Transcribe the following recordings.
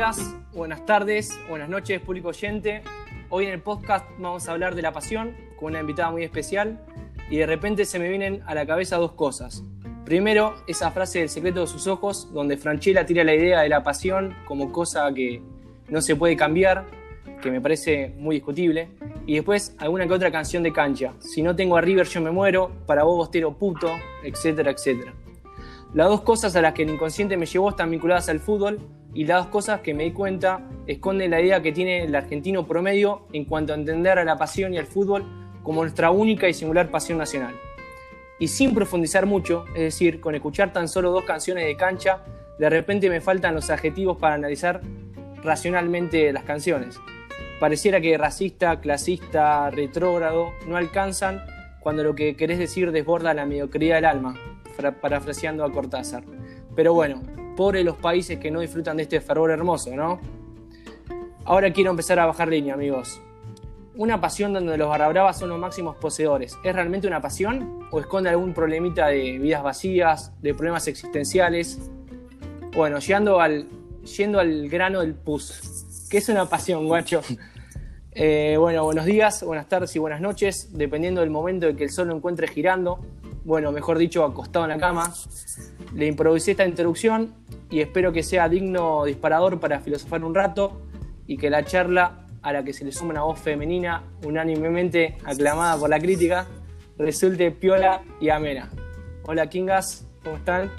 días, buenas tardes, buenas noches, público oyente. Hoy en el podcast vamos a hablar de la pasión con una invitada muy especial y de repente se me vienen a la cabeza dos cosas. Primero, esa frase del secreto de sus ojos, donde Franchella tira la idea de la pasión como cosa que no se puede cambiar, que me parece muy discutible. Y después alguna que otra canción de cancha. Si no tengo a River yo me muero, para vos bostero puto, etcétera, etcétera. Las dos cosas a las que el inconsciente me llevó están vinculadas al fútbol y las dos cosas que me di cuenta esconden la idea que tiene el argentino promedio en cuanto a entender a la pasión y al fútbol como nuestra única y singular pasión nacional. Y sin profundizar mucho, es decir, con escuchar tan solo dos canciones de cancha, de repente me faltan los adjetivos para analizar racionalmente las canciones. Pareciera que racista, clasista, retrógrado no alcanzan cuando lo que querés decir desborda la mediocridad del alma, parafraseando a Cortázar. Pero bueno, pobre los países que no disfrutan de este fervor hermoso, ¿no? Ahora quiero empezar a bajar línea, amigos. Una pasión donde los barra son los máximos poseedores. ¿Es realmente una pasión? ¿O esconde algún problemita de vidas vacías, de problemas existenciales? Bueno, yendo al, yendo al grano del pus. ¿Qué es una pasión, guacho? Eh, bueno, buenos días, buenas tardes y buenas noches, dependiendo del momento en que el sol lo encuentre girando bueno, mejor dicho, acostado en la cama. Le improvisé esta introducción y espero que sea digno disparador para filosofar un rato y que la charla a la que se le suma una voz femenina unánimemente aclamada por la crítica resulte piola y amena. Hola Kingas, ¿cómo están?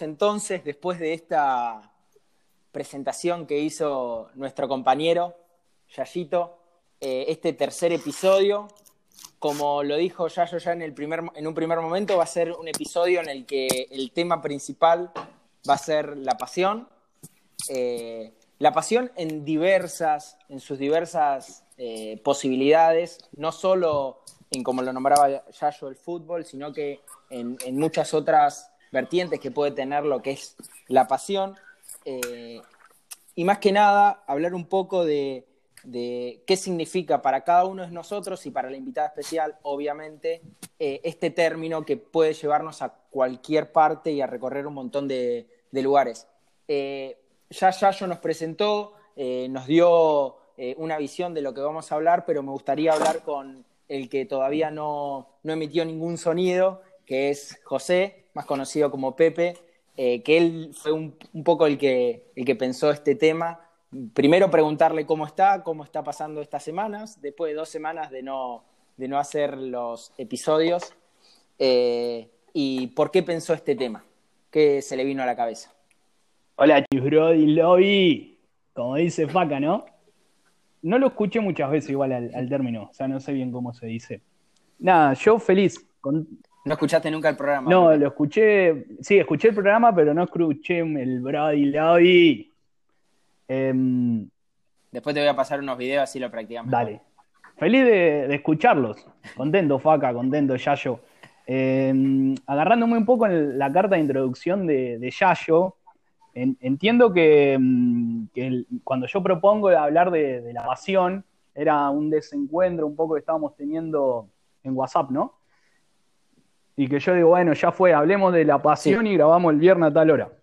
Entonces, después de esta presentación que hizo nuestro compañero Yayito, eh, este tercer episodio. Como lo dijo Yayo ya en, el primer, en un primer momento, va a ser un episodio en el que el tema principal va a ser la pasión. Eh, la pasión en diversas, en sus diversas eh, posibilidades, no solo en como lo nombraba Yayo el fútbol, sino que en, muchas otras vertientes que puede tener lo que es la pasión. y más que nada, hablar un poco de, de qué significa para cada uno de nosotros y para la invitada especial, obviamente, eh, este término que puede llevarnos a cualquier parte y a recorrer un montón de, lugares. Eh, ya Yayo nos presentó, eh, nos dio una visión de lo que vamos a hablar, pero me gustaría hablar con el que todavía no, emitió ningún sonido, que es José, más conocido como Pepe, que él fue un, un poco el que, el que pensó este tema primero preguntarle cómo está, cómo está pasando estas semanas, después de dos semanas de no, de no hacer los episodios, eh, y por qué pensó este tema, qué se le vino a la cabeza. Hola, Brody Lobby, como dice Faca, ¿no? No lo escuché muchas veces igual al, término, o sea, no sé bien cómo se dice. Nada, yo feliz. ¿No escuchaste nunca el programa? No, lo escuché, sí, escuché el programa, pero no escuché el Brody Lobby. Em, Después te voy a pasar unos videos así lo practicamos. Dale. Feliz de, escucharlos. Contento, Faca, contento, Yayo. Eh, agarrándome un poco en la carta de introducción de, Yayo, entiendo que, em, cuando yo propongo hablar de, la pasión, era un desencuentro un poco que estábamos teniendo en WhatsApp, ¿no? Y que yo digo, bueno, ya fue, hablemos de la pasión y grabamos el viernes a tal hora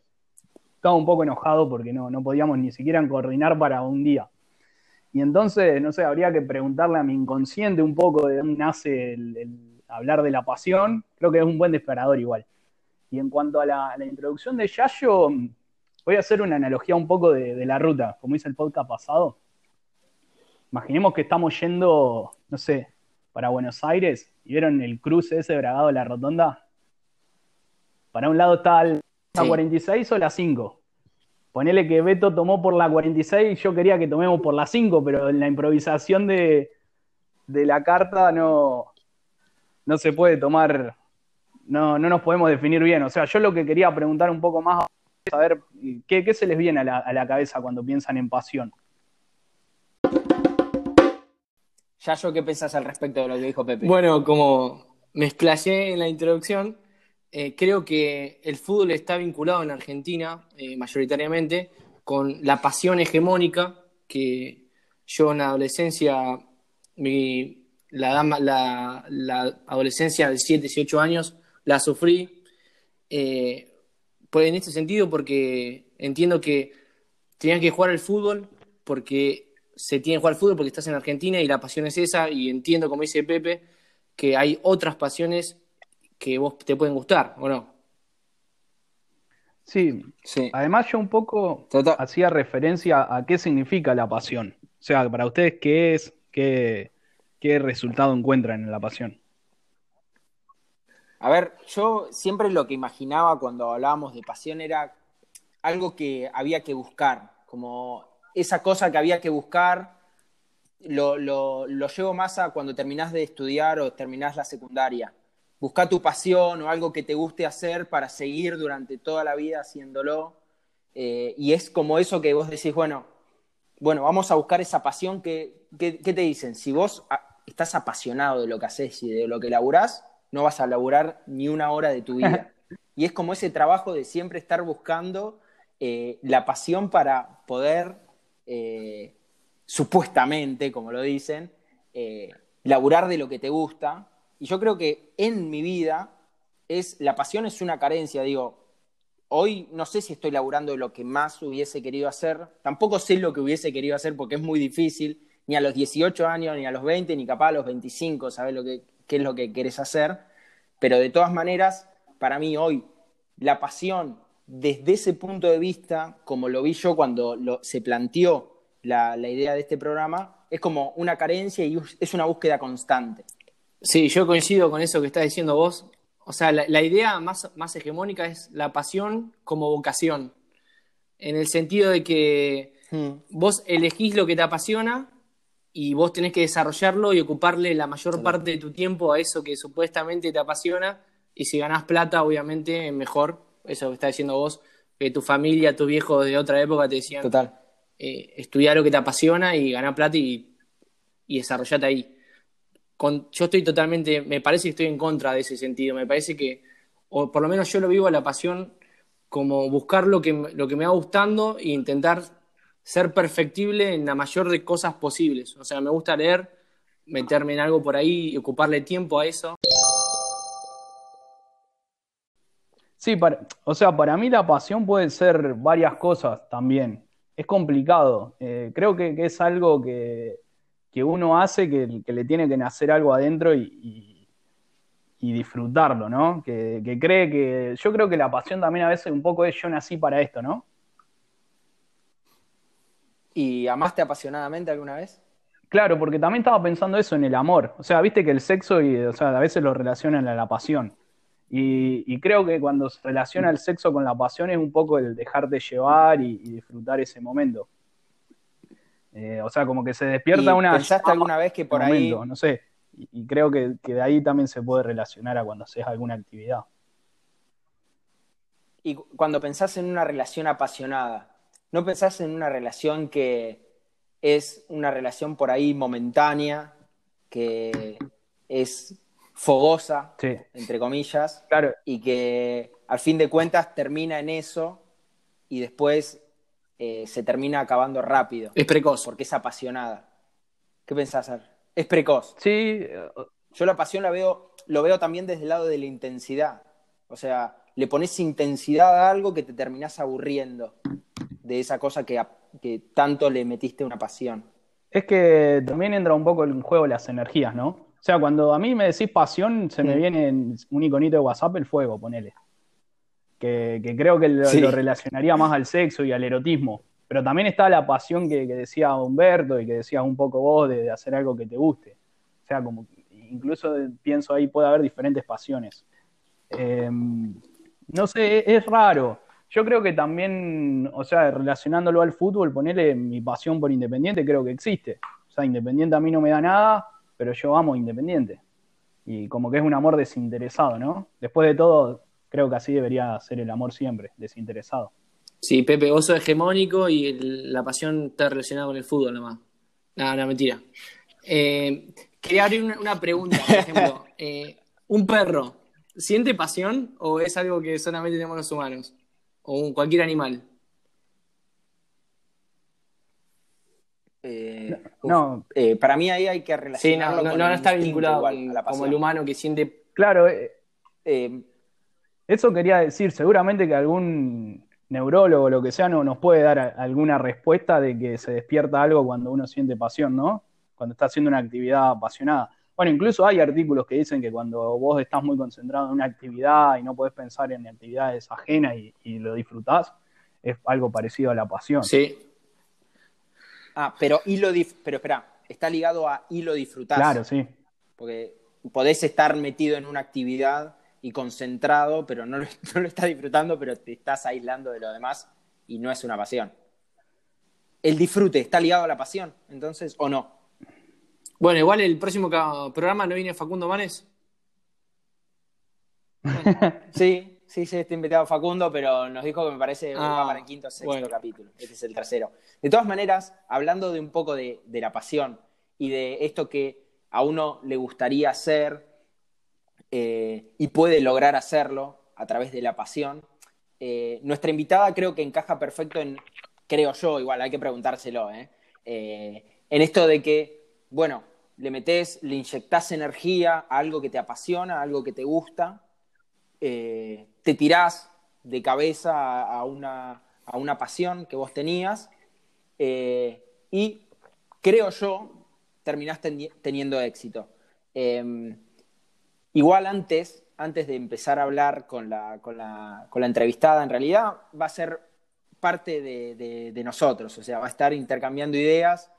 estaba un poco enojado porque no, no podíamos ni siquiera coordinar para un día. Y entonces, no sé, habría que preguntarle a mi inconsciente un poco de dónde nace el, hablar de la pasión. Creo que es un buen disparador igual. Y en cuanto a la, introducción de Yayo, voy a hacer una analogía un poco de, la ruta, como hice el podcast pasado. Imaginemos que estamos yendo, no sé, para Buenos Aires y vieron el cruce ese bragado de la rotonda. Para un lado está el, ¿La 46 o la 5? Ponele que Beto tomó por la 46 y yo quería que tomemos por la 5, pero en la improvisación de, la carta no, no se puede tomar, no, no nos podemos definir bien. O sea, yo lo que quería preguntar un poco más es saber qué, qué se les viene a la, a la cabeza cuando piensan en pasión. Ya yo, ¿qué pensás al respecto de lo que dijo Pepe? Bueno, como me explayé en la introducción, eh, creo que el fútbol está vinculado en Argentina, eh, mayoritariamente, con la pasión hegemónica que yo en la adolescencia, la, la, adolescencia de 7, 18 años, la sufrí. eh, pues en este sentido porque entiendo que tenías que jugar al fútbol porque se tiene que jugar al fútbol porque estás en Argentina y la pasión es esa y entiendo, como dice Pepe, que hay otras pasiones que vos te pueden gustar, ¿o no? Sí, Sí. además yo un poco hacía referencia a qué significa la pasión. O sea, para ustedes, ¿qué es? ¿Qué, qué resultado encuentran en la pasión? A ver, yo siempre lo que imaginaba cuando hablábamos de pasión era algo que había que buscar, como esa cosa que había que buscar, lo, lo, lo llevo más a cuando terminás de estudiar o terminás la secundaria. Busca tu pasión o algo que te guste hacer para seguir durante toda la vida haciéndolo. Eh, y es como eso que vos decís, bueno, bueno, vamos a buscar esa pasión que, que- ¿qué te dicen? Si vos estás apasionado de lo que haces y de lo que laburás, no vas a laburar ni una hora de tu vida. Y es como ese trabajo de siempre estar buscando eh, la pasión para poder, eh, supuestamente, como lo dicen, laburar de lo que te gusta. Y yo creo que en mi vida es, la pasión es una carencia, digo, hoy no sé si estoy laburando lo que más hubiese querido hacer, tampoco sé lo que hubiese querido hacer porque es muy difícil, ni a los 18 años, ni a los 20, ni capaz a los 25, sabes lo que, qué es lo que querés hacer, pero de todas maneras, para mí hoy, la pasión desde ese punto de vista, como lo vi yo cuando se planteó la, la idea de este programa, es como una carencia y es una búsqueda constante. Sí, yo coincido con eso que estás diciendo vos. O sea, la, la idea más, más hegemónica es la pasión como vocación. En el sentido de que Hmm. vos elegís lo que te apasiona y vos tenés que desarrollarlo y ocuparle la mayor parte de tu tiempo a eso que supuestamente te apasiona. Y si ganás plata, obviamente, mejor. Eso que estás diciendo vos, que tu familia, tus viejos de otra época te decían, Total. eh, estudiar lo que te apasiona y ganar plata y, y desarrollate ahí. Yo estoy totalmente, me parece que estoy en contra de ese sentido. Me parece que, o por lo menos yo lo vivo a la pasión como buscar lo que, lo que me va gustando e intentar ser perfectible en la mayor de cosas posibles. O sea, me gusta leer, meterme en algo por ahí y ocuparle tiempo a eso. Sí, o sea, para mí la pasión puede ser varias cosas también. Es complicado. Eh, creo que es algo que, que uno hace que, que le tiene que nacer algo adentro y, y- y disfrutarlo, ¿no? Que, que cree que. Yo creo que la pasión también a veces un poco es yo nací para esto, ¿no? ¿Y amaste apasionadamente alguna vez? Claro, porque también estaba pensando eso en el amor. O sea, viste que el sexo y, o sea, a veces lo relacionan a la pasión. Y, y creo que cuando se relaciona el sexo con la pasión es un poco el dejarte llevar y, y disfrutar ese momento. Eh, o sea, como que se despierta ¿Y una ¿Pensaste alguna vez que por ahí no sé. Y, y creo que, que de ahí también se puede relacionar a cuando haces alguna actividad. Y cu- cuando pensás en una relación apasionada, ¿no pensás en una relación que es una relación por ahí momentánea, que es fogosa, Sí, entre comillas, claro. y que al fin de cuentas termina en eso y después eh, se termina acabando rápido, Es precoz. porque es apasionada? ¿Qué pensás? Ar? Es precoz. Sí, Yo la pasión la veo, lo veo también desde el lado de la intensidad. O sea, le pones intensidad a algo que te terminás aburriendo de esa cosa que, que tanto le metiste una pasión. Es que también entra un poco en juego las energías, ¿no? O sea, cuando a mí me decís pasión, se me Mm. viene en un iconito de WhatsApp el fuego, ponele. Que, que creo que lo, Sí. lo relacionaría más al sexo y al erotismo. Pero también está la pasión que, que decía Humberto y que decías un poco vos de, de hacer algo que te guste. O sea, como incluso pienso ahí puede haber diferentes pasiones. Eh, no sé, es, es raro. Yo creo que también, o sea, relacionándolo al fútbol, ponerle mi pasión por Independiente, creo que existe. O sea, Independiente a mí no me da nada, pero yo amo Independiente. Y como que es un amor desinteresado, ¿no? Después de todo, creo que así debería ser el amor siempre, desinteresado. Sí, Pepe, vos sos hegemónico y el- la pasión está relacionada con el fútbol nomás. No, no, mentira. Eh, quería abrir una, una pregunta, por ejemplo. Eh, ¿Un perro siente pasión o es algo que solamente tenemos los humanos? O un- cualquier animal. Eh, uf. No, Eh, para mí ahí hay que Sí, no, relacionarlo no, con no está vinculado igual a la como pasión. el humano que siente. claro, eh, Eh, Eso quería decir, seguramente que algún neurólogo o lo que sea no, nos puede dar alguna respuesta de que se despierta algo cuando uno siente pasión, ¿no? Cuando está haciendo una actividad apasionada. Bueno, incluso hay artículos que dicen que cuando vos estás muy concentrado en una actividad y no podés pensar en actividades ajenas y, lo disfrutás, es algo parecido a la pasión. Sí. Ah, pero, y lo pero espera, está ligado a y lo disfrutás. Claro, sí. Porque podés estar metido en una actividad y concentrado, pero no lo, no lo estás disfrutando, pero te estás aislando de lo demás y no es una pasión. El disfrute está ligado a la pasión, entonces, o no. Bueno, igual el próximo programa no viene Facundo Manes. sí, sí, sí, está invitado Facundo, pero nos dijo que me parece que ah, para el quinto o sexto capítulo. Este es el tercero. De todas maneras, hablando de un poco de, la pasión y de esto que a uno le gustaría hacer eh, y puede lograr hacerlo a través de la pasión, eh, nuestra invitada creo que encaja perfecto en, creo yo, igual hay que preguntárselo, ¿eh? en esto de que bueno, le metes, le inyectás energía a algo que te apasiona, a algo que te gusta, te tirás de cabeza a una, a una, pasión que vos tenías y creo yo terminás teniendo éxito. Em, igual antes, antes de empezar a hablar con la, con la, con la entrevistada, en realidad va a ser parte de, nosotros, o sea, va a estar intercambiando ideas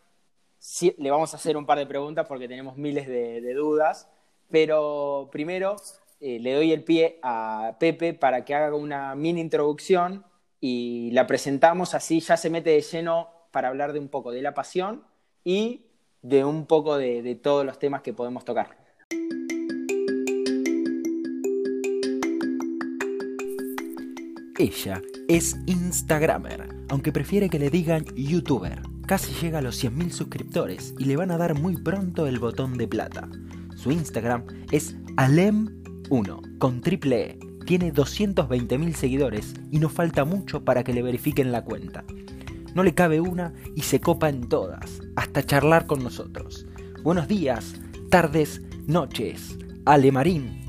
le vamos a hacer un par de preguntas porque tenemos miles de, dudas, pero primero eh, le doy el pie a Pepe para que haga una mini introducción y la presentamos así, ya se mete de lleno para hablar de un poco de la pasión y de un poco de todos los temas que podemos tocar. Ella es Instagramer, aunque prefiere que le digan YouTuber Casi llega a los 100.000 suscriptores y le van a dar muy pronto el botón de plata. Su Instagram es alem1 con triple E. Tiene 220.000 seguidores y nos falta mucho para que le verifiquen la cuenta. No le cabe una y se copa en todas, hasta charlar con nosotros. Buenos días, tardes, noches. Alemarín.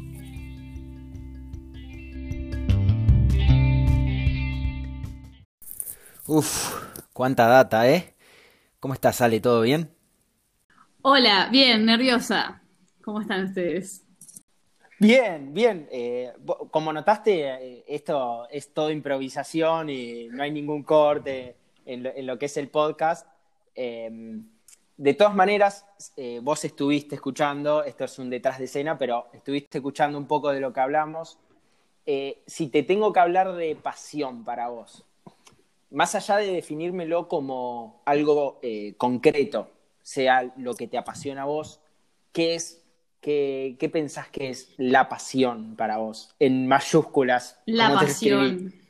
Uf, cuánta data, ¿eh? ¿Cómo estás, Ale? ¿Todo bien? Hola, bien, nerviosa. ¿Cómo están ustedes? Bien, bien. Eh, como notaste, eh, esto es todo improvisación y no hay ningún corte en lo, que es el podcast. Em, de todas maneras, eh, vos estuviste escuchando, esto es un detrás de escena, pero estuviste escuchando un poco de lo que hablamos. si te tengo que hablar de pasión para vos, más allá de definírmelo como algo eh, concreto, sea lo que te apasiona a vos, ¿qué es, qué, pensás que es la pasión para vos? En mayúsculas. La pasión.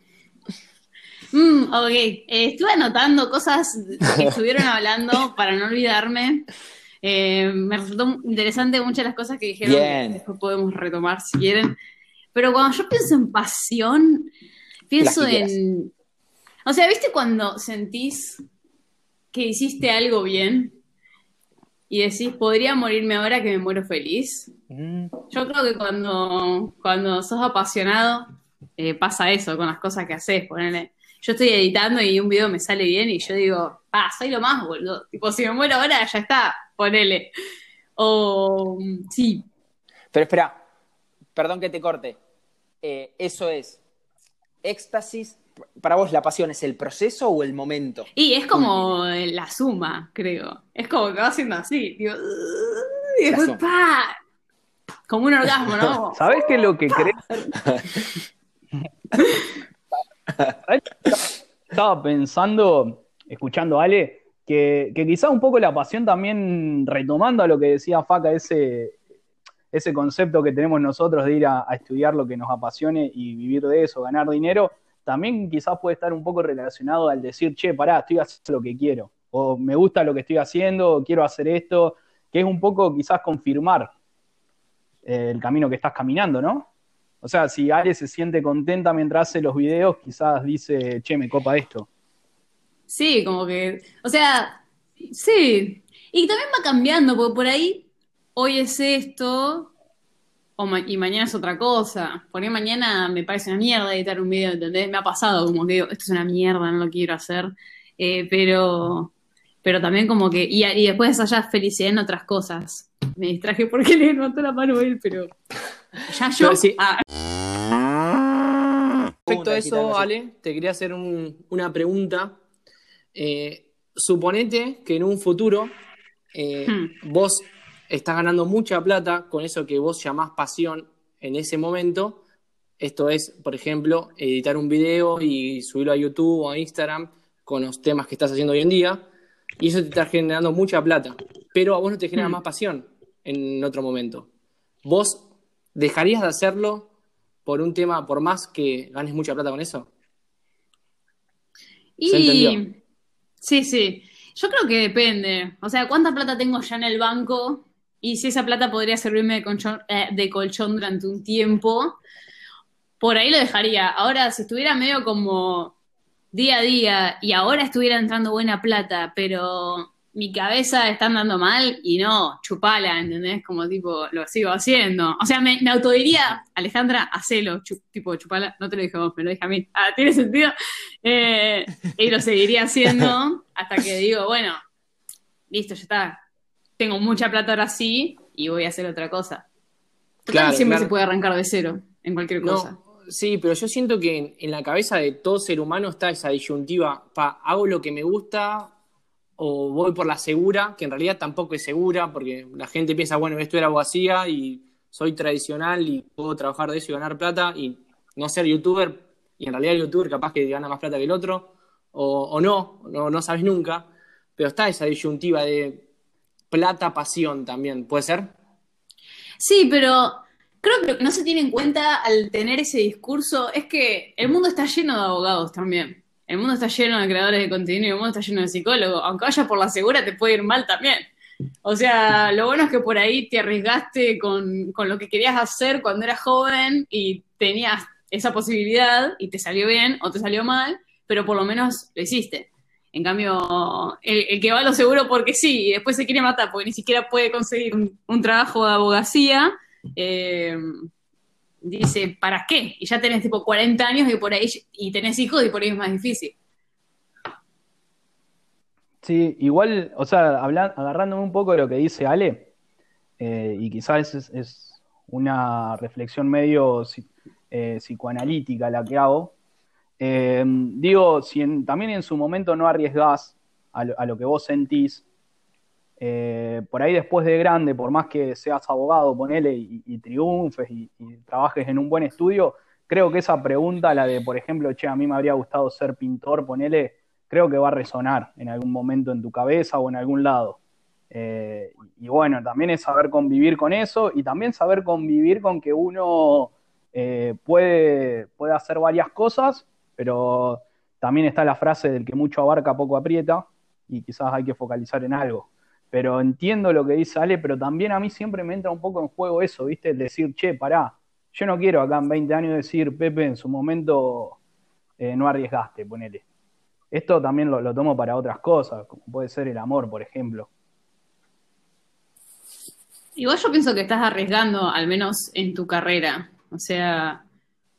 Mm, ok, eh, estuve anotando cosas que estuvieron hablando para no olvidarme. Eh, me resultó interesante muchas de las cosas que dijeron. Después podemos retomar si quieren. Pero cuando yo pienso en pasión, pienso en, o sea, ¿viste cuando sentís que hiciste algo bien y decís, podría morirme ahora que me muero feliz? Mm. Yo creo que cuando, cuando sos apasionado eh, pasa eso con las cosas que haces. Ponele. Yo estoy editando y un video me sale bien y yo digo, ah, soy lo más, boludo. Tipo, si me muero ahora, ya está, ponele. O, sí. Pero espera, perdón que te corte. Eh, eso es éxtasis para vos la pasión es el proceso o el momento? Y es como la suma, creo. Es como que va haciendo así, y después ¡pa! Como un orgasmo, ¿no? ¿Sabes qué es lo que crees? Estaba pensando, escuchando a Ale, que, que quizás un poco la pasión también, retomando a lo que decía Faca, ese, ese concepto que tenemos nosotros de ir a, estudiar lo que nos apasione y vivir de eso, ganar dinero, también quizás puede estar un poco relacionado al decir, che, pará, estoy haciendo lo que quiero, o me gusta lo que estoy haciendo, o quiero hacer esto, que es un poco quizás confirmar eh, el camino que estás caminando, ¿no? O sea, si Ale se siente contenta mientras hace los videos, quizás dice, che, me copa esto. Sí, como que, o sea, sí. Y también va cambiando, porque por ahí hoy es esto, o ma- y mañana es otra cosa. Por ahí mañana me parece una mierda editar un video, ¿entendés? Me ha pasado como que digo, esto es una mierda, no lo quiero hacer. Eh, pero, pero también como que, y, y después haya felicidad en otras cosas. Me distraje porque le levantó la mano él, pero ya yo. Pero sí. ah, Respecto a eso, Ale, te quería hacer un- una pregunta. Eh, suponete que en un futuro eh, Hmm. vos estás ganando mucha plata con eso que vos llamás pasión en ese momento. Esto es, por ejemplo, editar un video y subirlo a YouTube o a Instagram con los temas que estás haciendo hoy en día. Y eso te está generando mucha plata. Pero a vos no te genera Hmm. más pasión en otro momento. ¿Vos dejarías de hacerlo por un tema, por más que ganes mucha plata con eso? Y ¿Se entendió? sí, sí. Yo creo que depende. O sea, ¿cuánta plata tengo ya en el banco? Y si esa plata podría servirme de colchón, eh, de colchón durante un tiempo, por ahí lo dejaría. Ahora, si estuviera medio como día a día y ahora estuviera entrando buena plata, pero mi cabeza está andando mal y no, chupala, ¿entendés? Como tipo, lo sigo haciendo. O sea, me, me autodiría, Alejandra, hacelo, chu- tipo, chupala, no te lo dije a vos, me lo dije a mí. Ah, ¿tiene sentido? Eh, y lo seguiría haciendo hasta que digo, bueno, listo, ya está. Tengo mucha plata ahora sí y voy a hacer otra cosa. Total, Claro, siempre claro. se puede arrancar de cero en cualquier cosa. No, sí, pero yo siento que en, en la cabeza de todo ser humano está esa disyuntiva, pa, hago lo que me gusta o voy por la segura, que en realidad tampoco es segura, porque la gente piensa, bueno, esto era abogacía y soy tradicional y puedo trabajar de eso y ganar plata y no ser youtuber, y en realidad el youtuber capaz que gana más plata que el otro, o, o no, no, no sabes nunca, pero está esa disyuntiva de plata, pasión también, ¿puede ser? Sí, pero creo que lo que no se tiene en cuenta al tener ese discurso es que el mundo está lleno de abogados también. El mundo está lleno de creadores de contenido, el mundo está lleno de psicólogos. Aunque vayas por la segura, te puede ir mal también. O sea, lo bueno es que por ahí te arriesgaste con, con lo que querías hacer cuando eras joven y tenías esa posibilidad y te salió bien o te salió mal, pero por lo menos lo hiciste. En cambio, el, que va a lo seguro porque sí y después se quiere matar porque ni siquiera puede conseguir un, trabajo de abogacía, eh, dice, ¿para qué? Y ya tenés tipo 40 años y por ahí y tenés hijos y por ahí es más difícil. Sí, igual, o sea, agarrándome un poco de lo que dice Ale, eh, y quizás es, una reflexión medio eh, psicoanalítica la que hago. Eh, digo, si en- también en su momento no arriesgás a lo, que vos sentís, eh, por ahí después de grande, por más que seas abogado, ponele y, triunfes y, y trabajes en un buen estudio, creo que esa pregunta, la de, por ejemplo, che, a mí me habría gustado ser pintor, ponele, creo que va a resonar en algún momento en tu cabeza o en algún lado. Eh, y bueno, también es saber convivir con eso y también saber convivir con que uno eh, puede, puede hacer varias cosas, pero también está la frase del que mucho abarca, poco aprieta, y quizás hay que focalizar en algo. Pero entiendo lo que dice Ale, pero también a mí siempre me entra un poco en juego eso, ¿viste? El decir, che, pará, yo no quiero acá en 20 años decir, Pepe, en su momento eh, no arriesgaste, ponele. Esto también lo, lo tomo para otras cosas, como puede ser el amor, por ejemplo. Igual yo pienso que estás arriesgando, al menos en tu carrera. O sea,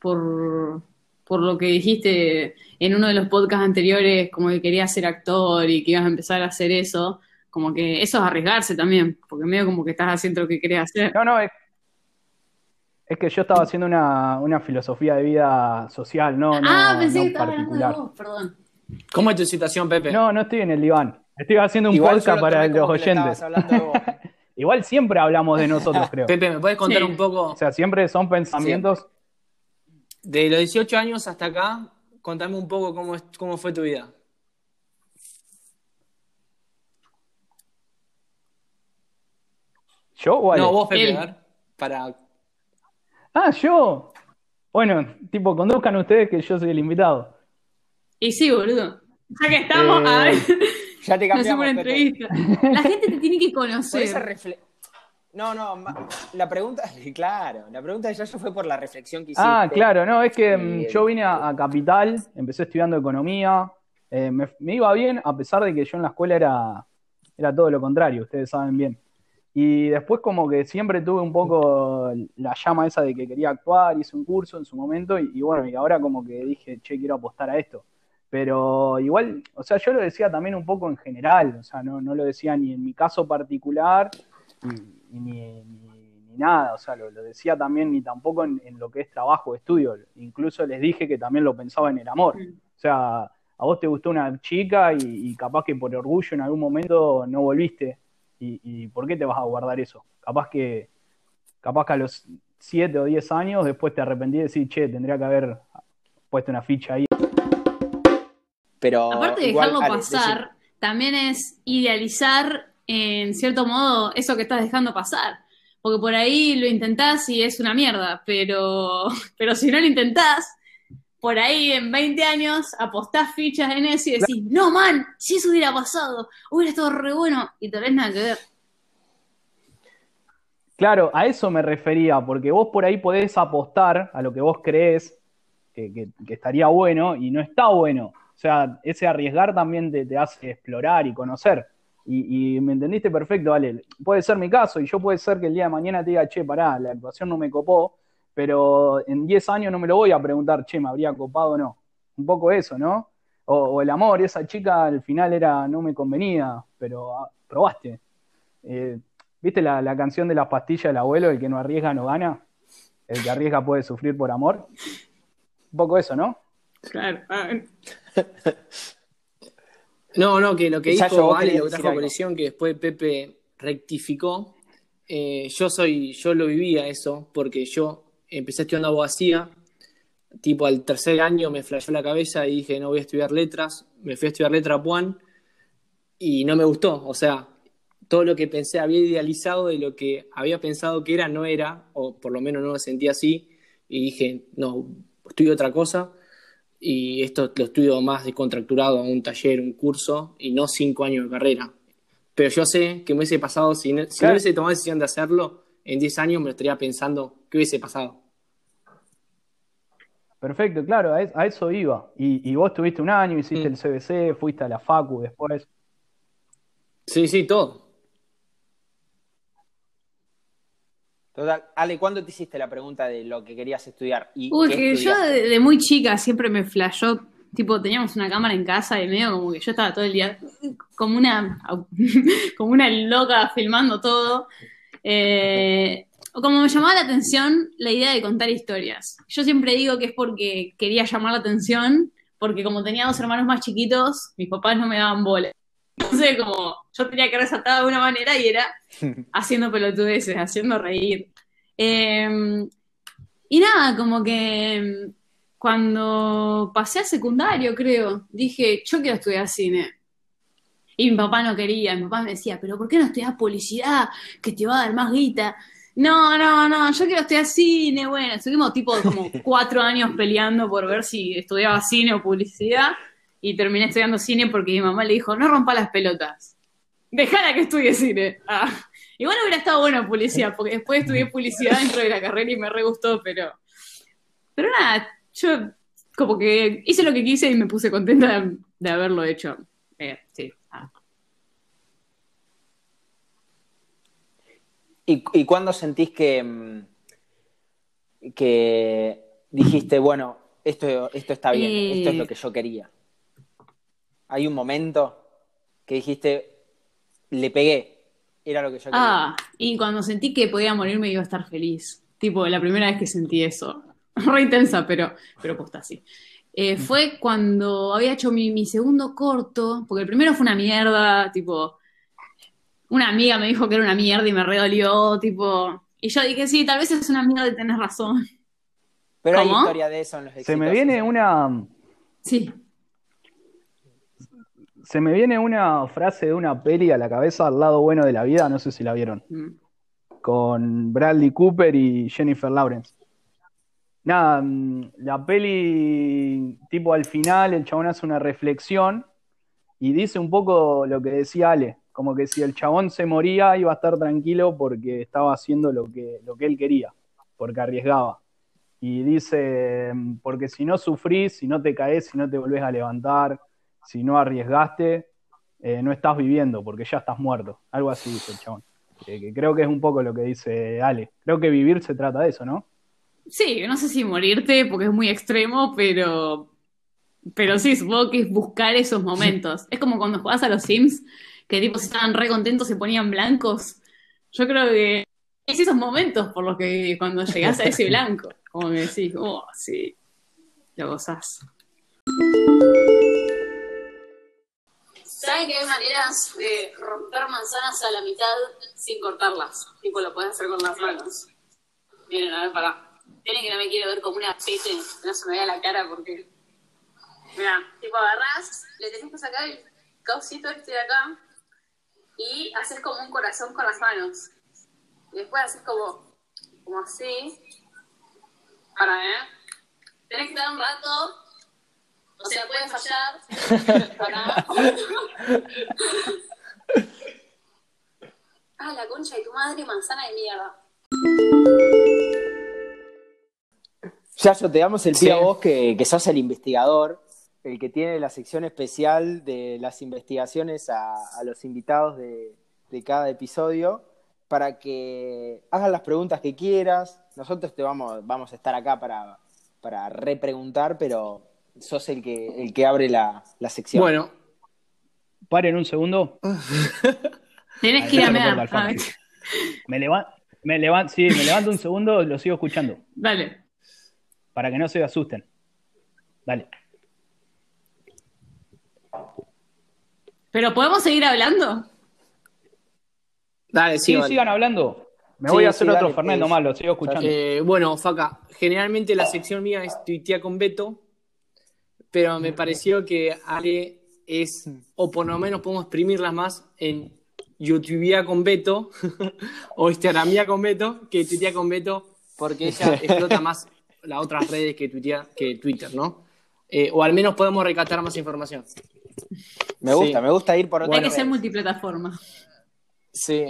por, por lo que dijiste en uno de los podcasts anteriores, como que querías ser actor y que ibas a empezar a hacer eso, como que eso es arriesgarse también, porque medio como que estás haciendo lo que querías hacer. No, no, es, es que yo estaba haciendo una, una filosofía de vida social, no, no, ah, pensé no que estabas hablando de particular. vos, perdón. ¿Cómo es tu situación, Pepe? No, no estoy en el diván. Estoy haciendo un Igual podcast para los oyentes. de vos. Igual siempre hablamos de nosotros, creo. Pepe, ¿me puedes contar Sí. un poco O sea, siempre son pensamientos. De los 18 años hasta acá? Contame un poco cómo, es- cómo fue tu vida. ¿Yo o Ale? No, vos, Pepe, Él. a ver, para... Ah, yo. Bueno, tipo, conduzcan ustedes que yo soy el invitado. Y sí, boludo. Ya que estamos, Eh, a ver, Ya te hacemos cambiamos, una entrevista. La gente te tiene que Por esa conocer. refle- No, no, la pregunta, claro, la pregunta de Yayo fue por la reflexión que hiciste. Ah, claro, no, es que mm, Y- yo vine a, a Capital, empecé estudiando economía, eh, me, me iba bien a pesar de que yo en la escuela era, era todo lo contrario, ustedes saben bien. Y después como que siempre tuve un poco la llama esa de que quería actuar, hice un curso en su momento y, bueno, y ahora como que dije, che, quiero apostar a esto. Pero igual, o sea, yo lo decía también un poco en general, o sea, no, lo decía ni en mi caso particular, ni, nada, o sea, lo, decía también ni tampoco en, lo que es trabajo, estudio. Incluso les dije que también lo pensaba en el amor. O sea, a vos te gustó una chica y capaz que por orgullo en algún momento no volviste ¿Y, por qué te vas a guardar eso? Capaz que, capaz que a los 7 o 10 años después te arrepentí de decir, che, tendría que haber puesto una ficha ahí. Pero Aparte de dejarlo pasar, también es idealizar en cierto modo eso que estás dejando pasar. Porque por ahí lo intentás y es una mierda, pero, pero si no lo intentás, por ahí en 20 años apostás fichas en eso y decís, no man, si eso hubiera pasado, hubiera estado re bueno y tal vez nada que ver. Claro, a eso me refería, porque vos por ahí podés apostar a lo que vos crees que, estaría bueno y no está bueno. O sea, ese arriesgar también te, hace explorar y conocer. Y, me entendiste perfecto, vale. Puede ser mi caso y yo puede ser que el día de mañana te diga, che, pará, la actuación no me copó, pero en 10 años no me lo voy a preguntar, che, ¿me habría copado o no? Un poco eso, ¿no? O, el amor, esa chica al final era, no me convenía, pero ah, probaste. Eh, ¿Viste la, canción de las pastillas del abuelo, el que no arriesga no gana? El que arriesga puede sufrir por amor. Un poco eso, ¿no? Claro. No, no, que lo que dijo Ale, lo que trajo que después Pepe rectificó. Eh, yo soy, yo lo vivía eso, porque yo empecé estudiando abogacía, tipo al tercer año me flashó la cabeza y dije, no voy a estudiar letras, me fui a estudiar letra a Puan y no me gustó, o sea, todo lo que pensé había idealizado de lo que había pensado que era, no era, o por lo menos no me sentía así, y dije, no, estudio otra cosa, y esto lo estudio más descontracturado, un taller, un curso, y no cinco años de carrera. Pero yo sé que me hubiese pasado, si, no, si no hubiese tomado la decisión de hacerlo, en 10 años me lo estaría pensando qué hubiese pasado. Perfecto, claro, a eso iba. Y, vos tuviste un año, hiciste mm. el CBC, fuiste a la FACU después. Sí, sí, todo. Ale, ¿cuándo te hiciste la pregunta de lo que querías estudiar? Y Uy, que yo de, muy chica siempre me flashó, tipo, teníamos una cámara en casa y medio como que yo estaba todo el día como una, como una loca filmando todo. Eh, como me llamaba la atención la idea de contar historias. Yo siempre digo que es porque quería llamar la atención, porque como tenía dos hermanos más chiquitos, mis papás no me daban bola. Entonces, como yo tenía que resaltar de alguna manera y era haciendo pelotudeces, haciendo reír. Em, y nada, como que cuando pasé a secundario, creo, dije, yo quiero estudiar cine. Y mi papá no quería, mi papá me decía, pero ¿por qué no estudias publicidad? Que te va a dar más guita. No, no, no, yo quiero estudiar cine. Bueno, estuvimos tipo como cuatro años peleando por ver si estudiaba cine o publicidad. Y terminé estudiando cine porque mi mamá le dijo, no rompa las pelotas. Dejala que estudie cine. Ah. Igual hubiera estado bueno publicidad, porque después estudié publicidad dentro de la carrera y me re gustó, pero. Pero nada, yo como que hice lo que quise y me puse contenta de, haberlo hecho. Eh, sí. ¿Y, y cuándo sentís que, que dijiste, bueno, esto, esto está bien, esto es lo que yo quería? ¿Hay un momento que dijiste, le pegué, era lo que yo quería? Ah, y cuando sentí que podía morirme iba a estar feliz. Tipo, la primera vez que sentí eso. Re intensa, pero, pero posta así. Eh, fue cuando había hecho mi, mi, segundo corto, porque el primero fue una mierda, tipo, una amiga me dijo que era una mierda y me redolió, tipo. Y yo dije, sí, tal vez es una mierda y tenés razón. Pero hay historia de eso en los Se me viene una. Sí. Se me viene una frase de una peli a la cabeza al lado bueno de la vida, no sé si la vieron. Mm. Con Bradley Cooper y Jennifer Lawrence. Nada, mm, la peli, tipo al final, el chabón hace una reflexión y dice un poco lo que decía Ale como que si el chabón se moría iba a estar tranquilo porque estaba haciendo lo que, lo que él quería, porque arriesgaba. Y dice, porque si no sufrís, si no te caes, si no te volvés a levantar, si no arriesgaste, eh, no estás viviendo porque ya estás muerto. Algo así dice el chabón. Que, que creo que es un poco lo que dice Ale. Creo que vivir se trata de eso, ¿no? Sí, no sé si morirte porque es muy extremo, pero, pero sí, supongo que es buscar esos momentos. Es como cuando jugás a los Sims, que tipo estaban re contentos se ponían blancos. Yo creo que es esos momentos por los que cuando llegás a ese blanco, como que decís, oh, sí, lo gozás. ¿Saben que hay maneras de romper manzanas a la mitad sin cortarlas? Tipo, lo puedes hacer con las manos. Miren, a ver, pará. Tienen que no me quiero ver como una pete, no se me vea la cara porque. Mira, tipo agarrás, le tenés que sacar el causito este de acá y haces como un corazón con las manos. Después haces como, como así. Para, ¿eh? Tenés que dar un rato. O sea, puede fallar. Para. ah, la concha de tu madre, manzana de mierda. Yayo, te damos el pie Sí. a vos que, que sos el investigador, el que tiene la sección especial de las investigaciones a, a los invitados de, de cada episodio, para que hagas las preguntas que quieras. Nosotros te vamos, vamos a estar acá para, para repreguntar, pero sos el que, el que abre la, la sección. Bueno, Paren un segundo. Tenés que ir a mear. A. Me levanto, me levanto, sí, me levanto un segundo, lo sigo escuchando. Dale. Para que no se asusten. Dale. ¿Pero podemos seguir hablando? dale, sí, Sí, vale. sigan hablando. Me Sí, voy a sí, hacer otro dale, Fernando pues. más, lo sigo escuchando. Eh, bueno, Faca, generalmente la sección mía es tuitea con Beto, pero me pareció que Ale es, o por lo menos podemos exprimirlas más en YouTubea con Beto, o Instagramía con Beto, que tuitea con Beto, porque ella explota más las otras redes que, tuitea, que Twitter, ¿no? Eh, o al menos podemos recatar más información. me gusta, sí. me gusta ir por otro Hay que ser multiplataforma. Sí.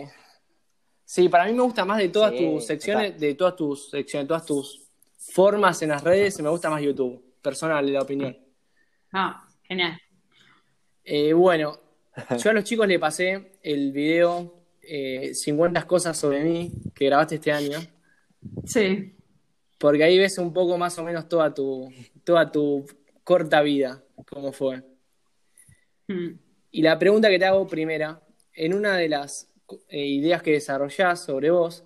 Sí, para mí me gusta más de todas Sí, tus secciones, de todas tus secciones, todas tus formas en las redes, me gusta más YouTube. Personal, la opinión. Ah, genial. Eh, bueno, yo a los chicos le pasé el video eh, 50 cosas sobre mí que grabaste este año, Sí. porque ahí ves un poco más o menos toda tu, toda tu corta vida, cómo fue. Mm. Y la pregunta que te hago primera, en una de las eh, ideas que desarrollás sobre vos,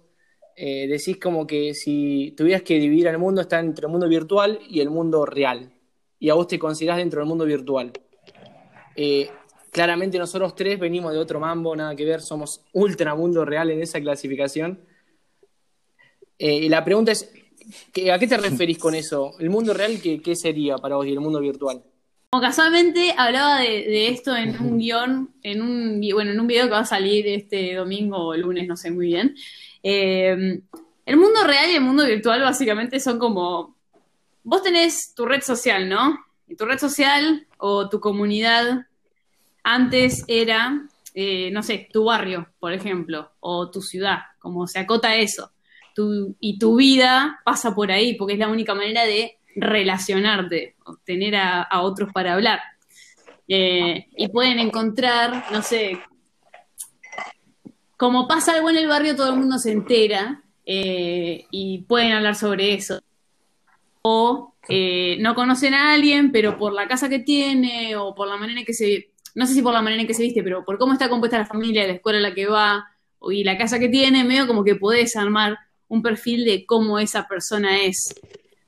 eh, decís como que si tuvieras que dividir el mundo está entre el mundo virtual y el mundo real. Y a vos te considerás dentro del mundo virtual. Eh, claramente nosotros tres venimos de otro mambo, nada que ver, somos ultra mundo real en esa clasificación. Eh, y la pregunta es, ¿qué- ¿a qué te referís con eso? ¿El mundo real qué, qué sería para vos y el mundo virtual? Como casualmente hablaba de, de esto en un guion, en un, bueno, en un video que va a salir este domingo o lunes, no sé muy bien. Eh, el mundo real y el mundo virtual básicamente son como, vos tenés tu red social, ¿no? Y tu red social o tu comunidad antes era, eh, no sé, tu barrio, por ejemplo, o tu ciudad, como se acota eso. Tu- y tu vida pasa por ahí, porque es la única manera de relacionarte, obtener a, a otros para hablar. Eh, y pueden encontrar, no sé, como pasa algo en el barrio, todo el mundo se entera eh, y pueden hablar sobre eso. O eh, no conocen a alguien, pero por la casa que tiene o por la manera en que se, no sé si por la manera en que se viste, pero por cómo está compuesta la familia, la escuela a la que va y la casa que tiene, medio como que podés armar un perfil de cómo esa persona es.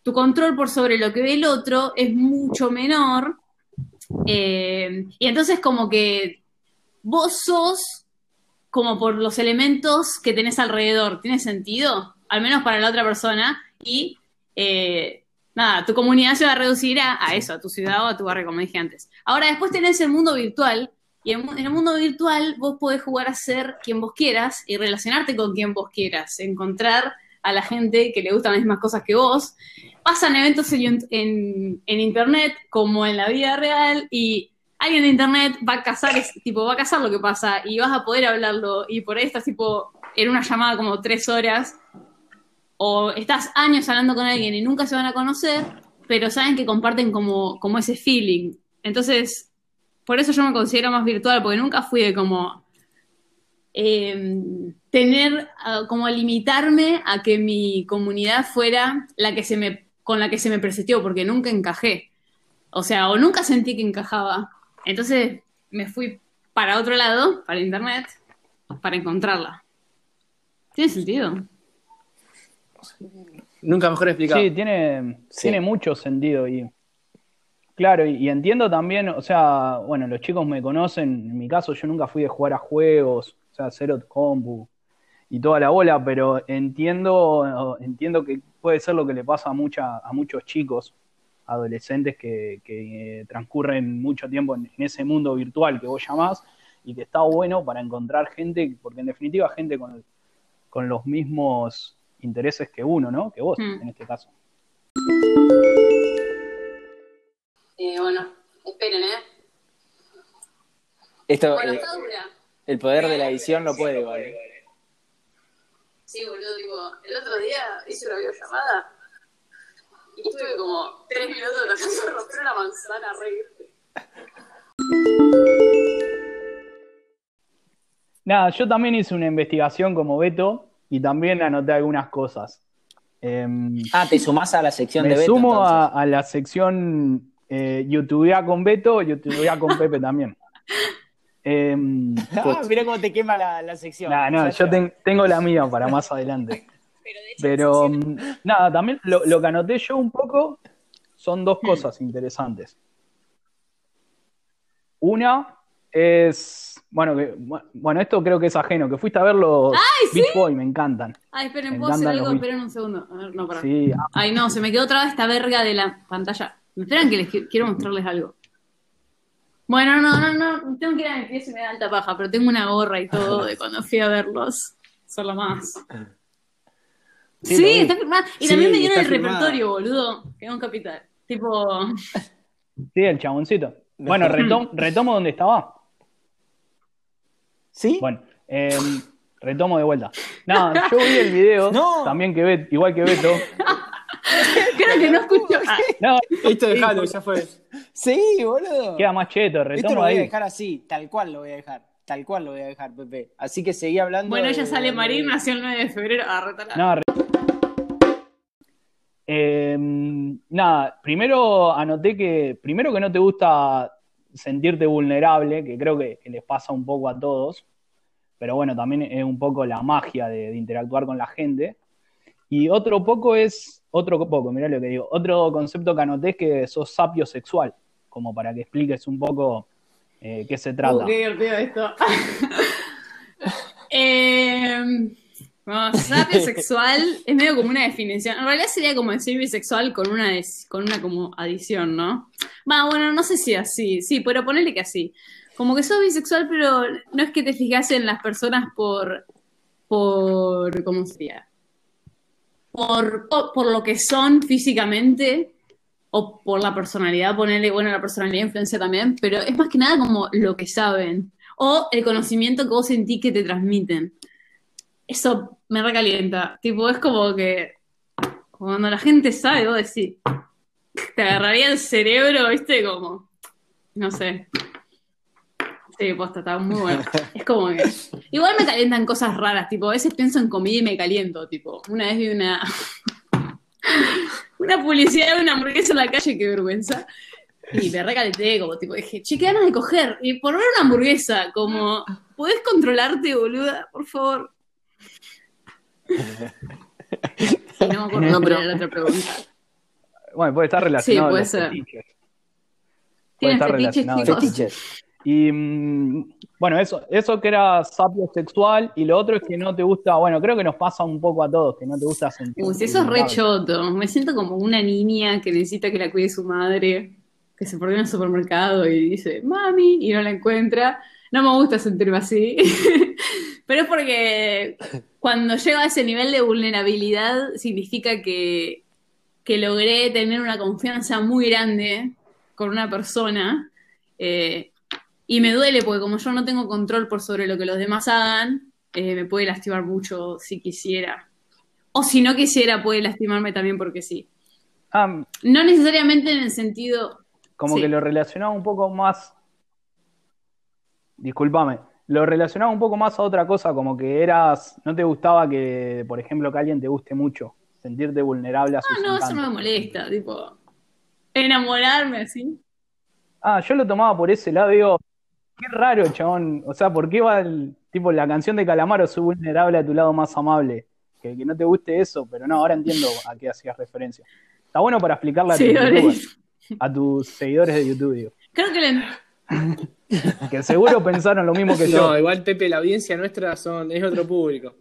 Tu control por sobre lo que ve el otro es mucho menor eh, y entonces como que vos sos como por los elementos que tenés alrededor. ¿Tiene sentido? Al menos para la otra persona. Y eh, nada, tu comunidad se va a reducir a, a eso, a tu ciudad o a tu barrio, como dije antes. Ahora, después tenés el mundo virtual. Y en, en el mundo virtual vos podés jugar a ser quien vos quieras y relacionarte con quien vos quieras. Encontrar a la gente que le gustan las mismas cosas que vos. Pasan eventos en, en- en internet como en la vida real y alguien de internet va a cazar, es- tipo, va a cazar lo que pasa y vas a poder hablarlo y por ahí estás tipo en una llamada como tres horas o estás años hablando con alguien y nunca se van a conocer, pero saben que comparten como, como ese feeling. Entonces, por eso yo me considero más virtual, porque nunca fui de como eh, tener, como limitarme a que mi comunidad fuera la que se me, con la que se me presentió, porque nunca encajé. O sea, o nunca sentí que encajaba. Entonces me fui para otro lado, para internet, para encontrarla. ¿Tiene sentido? Nunca mejor explicado. Sí, tiene, Sí. tiene mucho sentido y claro, y, y entiendo también, o sea, bueno, los chicos me conocen, en mi caso yo nunca fui de jugar a juegos, o sea, cero compu y toda la bola, pero entiendo, entiendo que puede ser lo que le pasa a mucha, a muchos chicos, adolescentes que, que, eh, transcurren mucho tiempo en, en ese mundo virtual que vos llamás y que está bueno para encontrar gente, porque en definitiva gente con, con los mismos intereses que uno, ¿no? Que vos, Mm. en este caso. Eh, bueno, esperen, ¿eh? Esto, Bueno, eh, está dura. el poder de la edición lo puede. ¿eh? Sí, boludo, tipo, el otro día hice una videollamada y estuve como tres minutos tratando de romper una manzana a reírte. Nada, yo también hice una investigación como Beto y también anoté algunas cosas. Em, Ah, te sumás a la sección de Beto. sumo a, la sección eh, YouTubea con Beto, YouTubea con Pepe también. Em, Ah, mirá cómo te quema la, la sección. Nah, no, yo ten- tengo la mía para más adelante. Pero mm, nada, también lo, lo que anoté yo un poco son dos cosas interesantes. Una es, bueno, que, bueno, esto creo que es ajeno, que fuiste a ver los Beach Boy, me encantan. Ay, esperen, Me ¿puedo hacer algo? Esperen un segundo. A ver, no, para. Sí, ah, Ay, no, se me quedó otra vez esta verga de la pantalla. ¿Me esperan que les qui- quiero mostrarles algo? Bueno, no, no, no, tengo que ir a mi pieza y me da alta paja, pero tengo una gorra y todo de cuando fui a verlos. Solo más. Sí, Sí, está firmada. Y Sí, también me dieron el firmada. repertorio, boludo. Que un capital. Tipo. sí, el chaboncito. Bueno, retom- retomo donde estaba. ¿Sí? Bueno, em, retomo de vuelta. No, yo vi el video, No. también que Bet- igual que Beto. Creo que no escucho. Ah, No, Esto dejalo, ya fue. Sí, boludo. queda más cheto, Esto lo retomo voy a dejar así, tal cual lo voy a dejar. Tal cual lo voy a dejar, Pepe. Así que seguí hablando. Bueno, de- ella sale de- Marín, nació el 9 de febrero. Ah, retala. No, re- Em, nada, primero anoté que, primero que no te gusta sentirte vulnerable, que creo que, les pasa un poco a todos, pero bueno, también es un poco la magia de, interactuar con la gente. Y otro poco es, otro poco, mirá lo que digo, otro concepto que anoté es que sos sapio sexual, como para que expliques un poco eh, qué se trata. Divertido esto. eh, sapio sexual es medio como una definición. En realidad sería como decir bisexual con una, con una como adición, ¿no? Va, bueno, no sé si así. Sí, pero ponerle que así. Como que sos bisexual, pero no es que te fijas en las personas por. por. ¿Cómo sería? Por, por, por lo que son físicamente o por la personalidad, ponerle, bueno, la personalidad influencia también, pero es más que nada como lo que saben o el conocimiento que vos sentís que te transmiten. Eso me recalienta. Tipo, es como que cuando la gente sabe, vos decís, te agarraría el cerebro, viste, como, no sé. Sí, posta, está muy bueno. Es como que. Igual me calientan cosas raras, tipo, a veces pienso en comida y me caliento, tipo. Una vez vi una. una publicidad de una hamburguesa en la calle, qué vergüenza. Y me recalenté, como tipo, dije, che, qué ganas de coger. Y por ver una hamburguesa, como, ¿podés controlarte, boluda? Por favor. Y no me acuerdo No, pero- la otra pregunta. Bueno, puede estar relacionado puede a los ser. fetiches. Puede ¿Tienen estar fetiches, relacionado. Fetiches. Y mm, bueno, eso, eso que era sapio sexual, y lo otro es que no te gusta, bueno, creo que nos pasa un poco a todos, que no te gusta sentir. Uy, si eso es re choto. Me siento como una niña que necesita que la cuide su madre, que se perdió en el supermercado y dice, mami, y no la encuentra. No me gusta sentirme así. Pero es porque cuando llego a ese nivel de vulnerabilidad, significa que, que logré tener una confianza muy grande con una persona. eh, y me duele porque como yo no tengo control por sobre lo que los demás hagan, eh, me puede lastimar mucho si quisiera. O si no quisiera, puede lastimarme también porque sí. Ah, No necesariamente en el sentido. como Sí. que lo relacionaba un poco más. Discúlpame. lo relacionaba un poco más a otra cosa, como que eras, no te gustaba que, por ejemplo, que alguien te guste mucho, sentirte vulnerable a sus Ah, no, eso no encantos. me molesta, tipo, enamorarme así. Ah, yo lo tomaba por ese lado, digo, qué raro, chabón. O sea, ¿por qué va el, tipo la canción de Calamaro, soy vulnerable a tu lado más amable? Que, que no te guste eso, pero no, ahora entiendo a qué hacías referencia. Está bueno para explicarle a, tus Seguidores. youtubers, a tus seguidores de YouTube, digo. Creo que le, Que seguro pensaron lo mismo que yo. No, igual Pepe, la audiencia nuestra son, es otro público.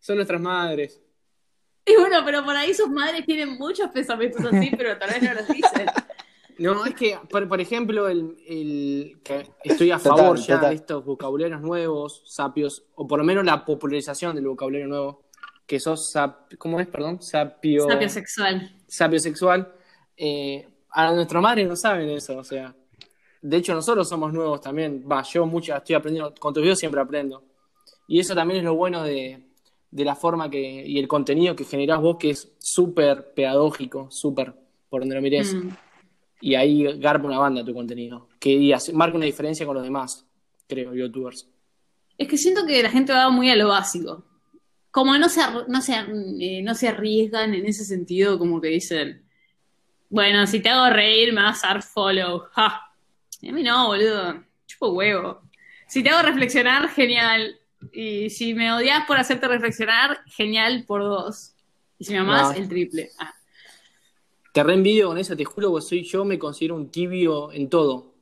Son nuestras madres. Y bueno, pero por ahí sus madres tienen muchos pensamientos así, pero tal vez no los dicen. No, es que, por, por ejemplo, el, el- que estoy a Total, favor ya total. de estos vocabularios nuevos, sapios, o por lo menos la popularización del vocabulario nuevo, que sos, sap- ¿cómo es, perdón? Sapio, Sapio sexual. sapio sexual. Eh, a nuestras madres no saben eso, o sea. De hecho, nosotros somos nuevos también. Va, yo mucho estoy aprendiendo, con tus videos siempre aprendo. Y eso también es lo bueno de, de la forma que, y el contenido que generás vos, que es súper pedagógico, súper, por donde lo mires. Mm. Y ahí garpa una banda tu contenido. Que hace- marca una diferencia con los demás, creo, youtubers. Es que siento que la gente va muy a lo básico. Como no se, no se, eh, no se arriesgan en ese sentido, como que dicen, bueno, si te hago reír me vas a dar follow. Ja. Y a mí no, boludo. Chupo huevo. Si te hago reflexionar, genial. Y si me odias por hacerte reflexionar, genial por dos. Y si me amás, No. el triple. Ah. Te reenvidio con eso, te juro que soy yo, me considero un tibio en todo.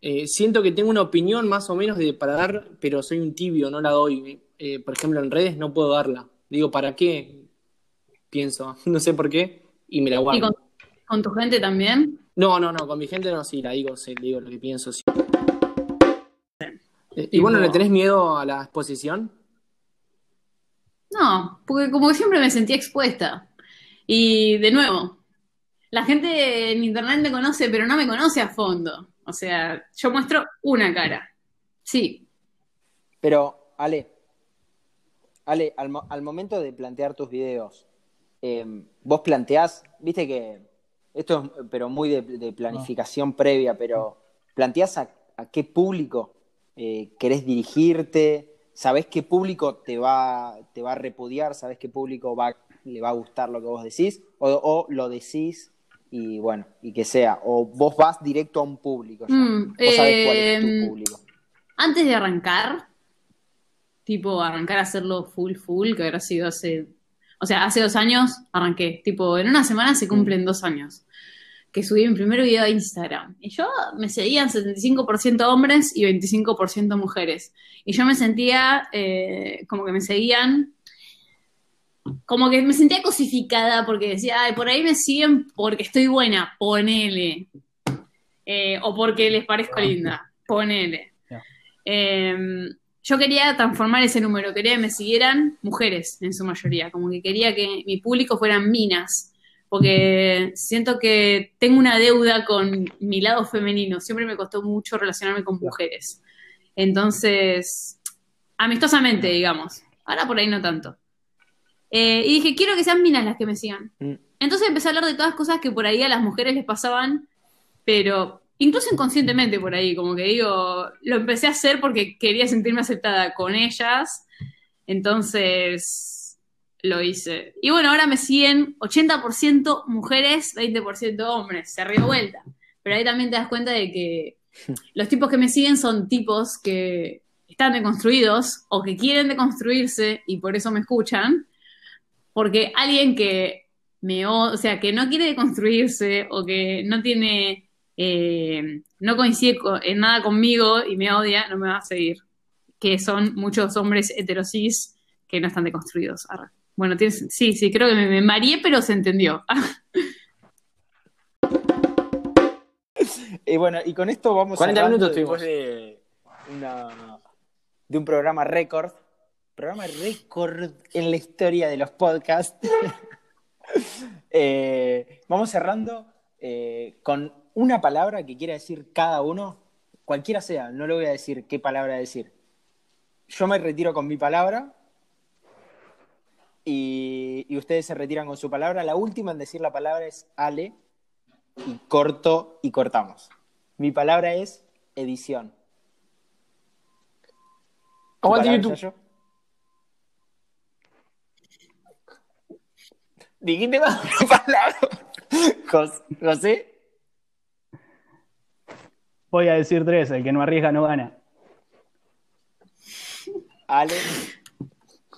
Eh, siento que tengo una opinión más o menos de, para dar, pero soy un tibio, no la doy. Eh, por ejemplo, en redes no puedo darla. Digo, ¿para qué? Pienso, no sé por qué, y me la ¿Y guardo. con, con tu gente también? No, no, no, con mi gente no, sí, la digo, sí, digo lo que pienso. sí. ¿Y bueno, le tenés miedo a la exposición? No, porque como que siempre me sentía expuesta. Y de nuevo, la gente en internet me conoce, pero no me conoce a fondo. O sea, yo muestro una cara. Sí, Pero, Ale, Ale, al, mo- al momento de plantear tus videos, eh, vos planteás, viste que esto es, pero muy de, de planificación previa, pero planteás a, a qué público eh, querés dirigirte, sabés qué público te va, te va a repudiar, sabés qué público va, le va a gustar lo que vos decís, o, o lo decís y bueno, y que sea, o vos vas directo a un público ya. Mm, vos sabés cuál es em, tu público. antes de arrancar, tipo arrancar a hacerlo full full, que habrá sido hace, o sea, hace dos años arranqué, tipo en una semana se cumplen dos años, que subí mi primer video a Instagram. Y yo me seguían 75% hombres y 25% mujeres. Y yo me sentía eh, como que me seguían, como que me sentía cosificada porque decía, ay, por ahí me siguen porque estoy buena, ponele. Eh, o porque les parezco linda, ponele. Eh, yo quería transformar ese número, quería que me siguieran mujeres en su mayoría, como que quería que mi público fueran minas, porque siento que tengo una deuda con mi lado femenino, siempre me costó mucho relacionarme con mujeres. Entonces, amistosamente, digamos, ahora por ahí no tanto. Eh, y dije, quiero que sean minas las que me sigan. Mm. Entonces empecé a hablar de todas cosas que por ahí a las mujeres les pasaban, pero incluso inconscientemente por ahí, como que digo, lo empecé a hacer porque quería sentirme aceptada con ellas, entonces lo hice. Y bueno, ahora me siguen 80% mujeres, 20% hombres, se ríe vuelta. Pero ahí también te das cuenta de que los tipos que me siguen son tipos que están deconstruidos o que quieren deconstruirse y por eso me escuchan. Porque alguien que me o, o sea, que no quiere deconstruirse o que no tiene, eh, no coincide co- en nada conmigo y me odia, no me va a seguir. Que son muchos hombres heterosis que no están deconstruidos. Arre. Bueno, tienes, sí, sí, creo que me, me mareé, pero se entendió. Y bueno, y con esto vamos 40 cerrando minutos después de, una- de un programa récord. Programa récord en la historia de los podcasts. Eh, vamos cerrando eh, con una palabra que quiera decir cada uno, cualquiera sea, no le voy a decir qué palabra decir. Yo me retiro con mi palabra y, y ustedes se retiran con su palabra. La última en decir la palabra es Ale y corto y cortamos. Mi palabra es edición. Aguante YouTube. Dijiste más palabras. Jos- José. Voy a decir tres, el que no arriesga no gana. Ale.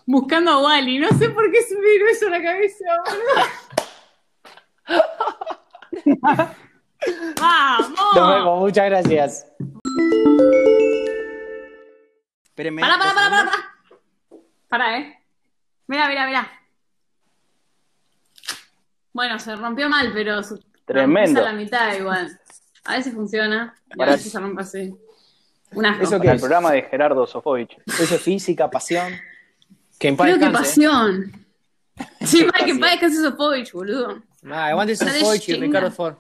Buscando a Wally. No sé por qué se me vino eso a la cabeza, boludo. ¡Vamos! Nos vemos, muchas gracias. Espérenme. Pará, pará, pará, pará, pará. Pará, eh. Mira, mira, mira. Bueno, se rompió mal, pero Tremendo. a la mitad igual. A veces funciona y a veces se rompe así. Un asco. Eso Para qué el es? programa de Gerardo Sofovich. Eso es física, pasión. Que en paz Creo que descanse. pasión. Sí, para que en paz descanse Sofovich, boludo. Ah, aguante Sofovich y. Ricardo Ford.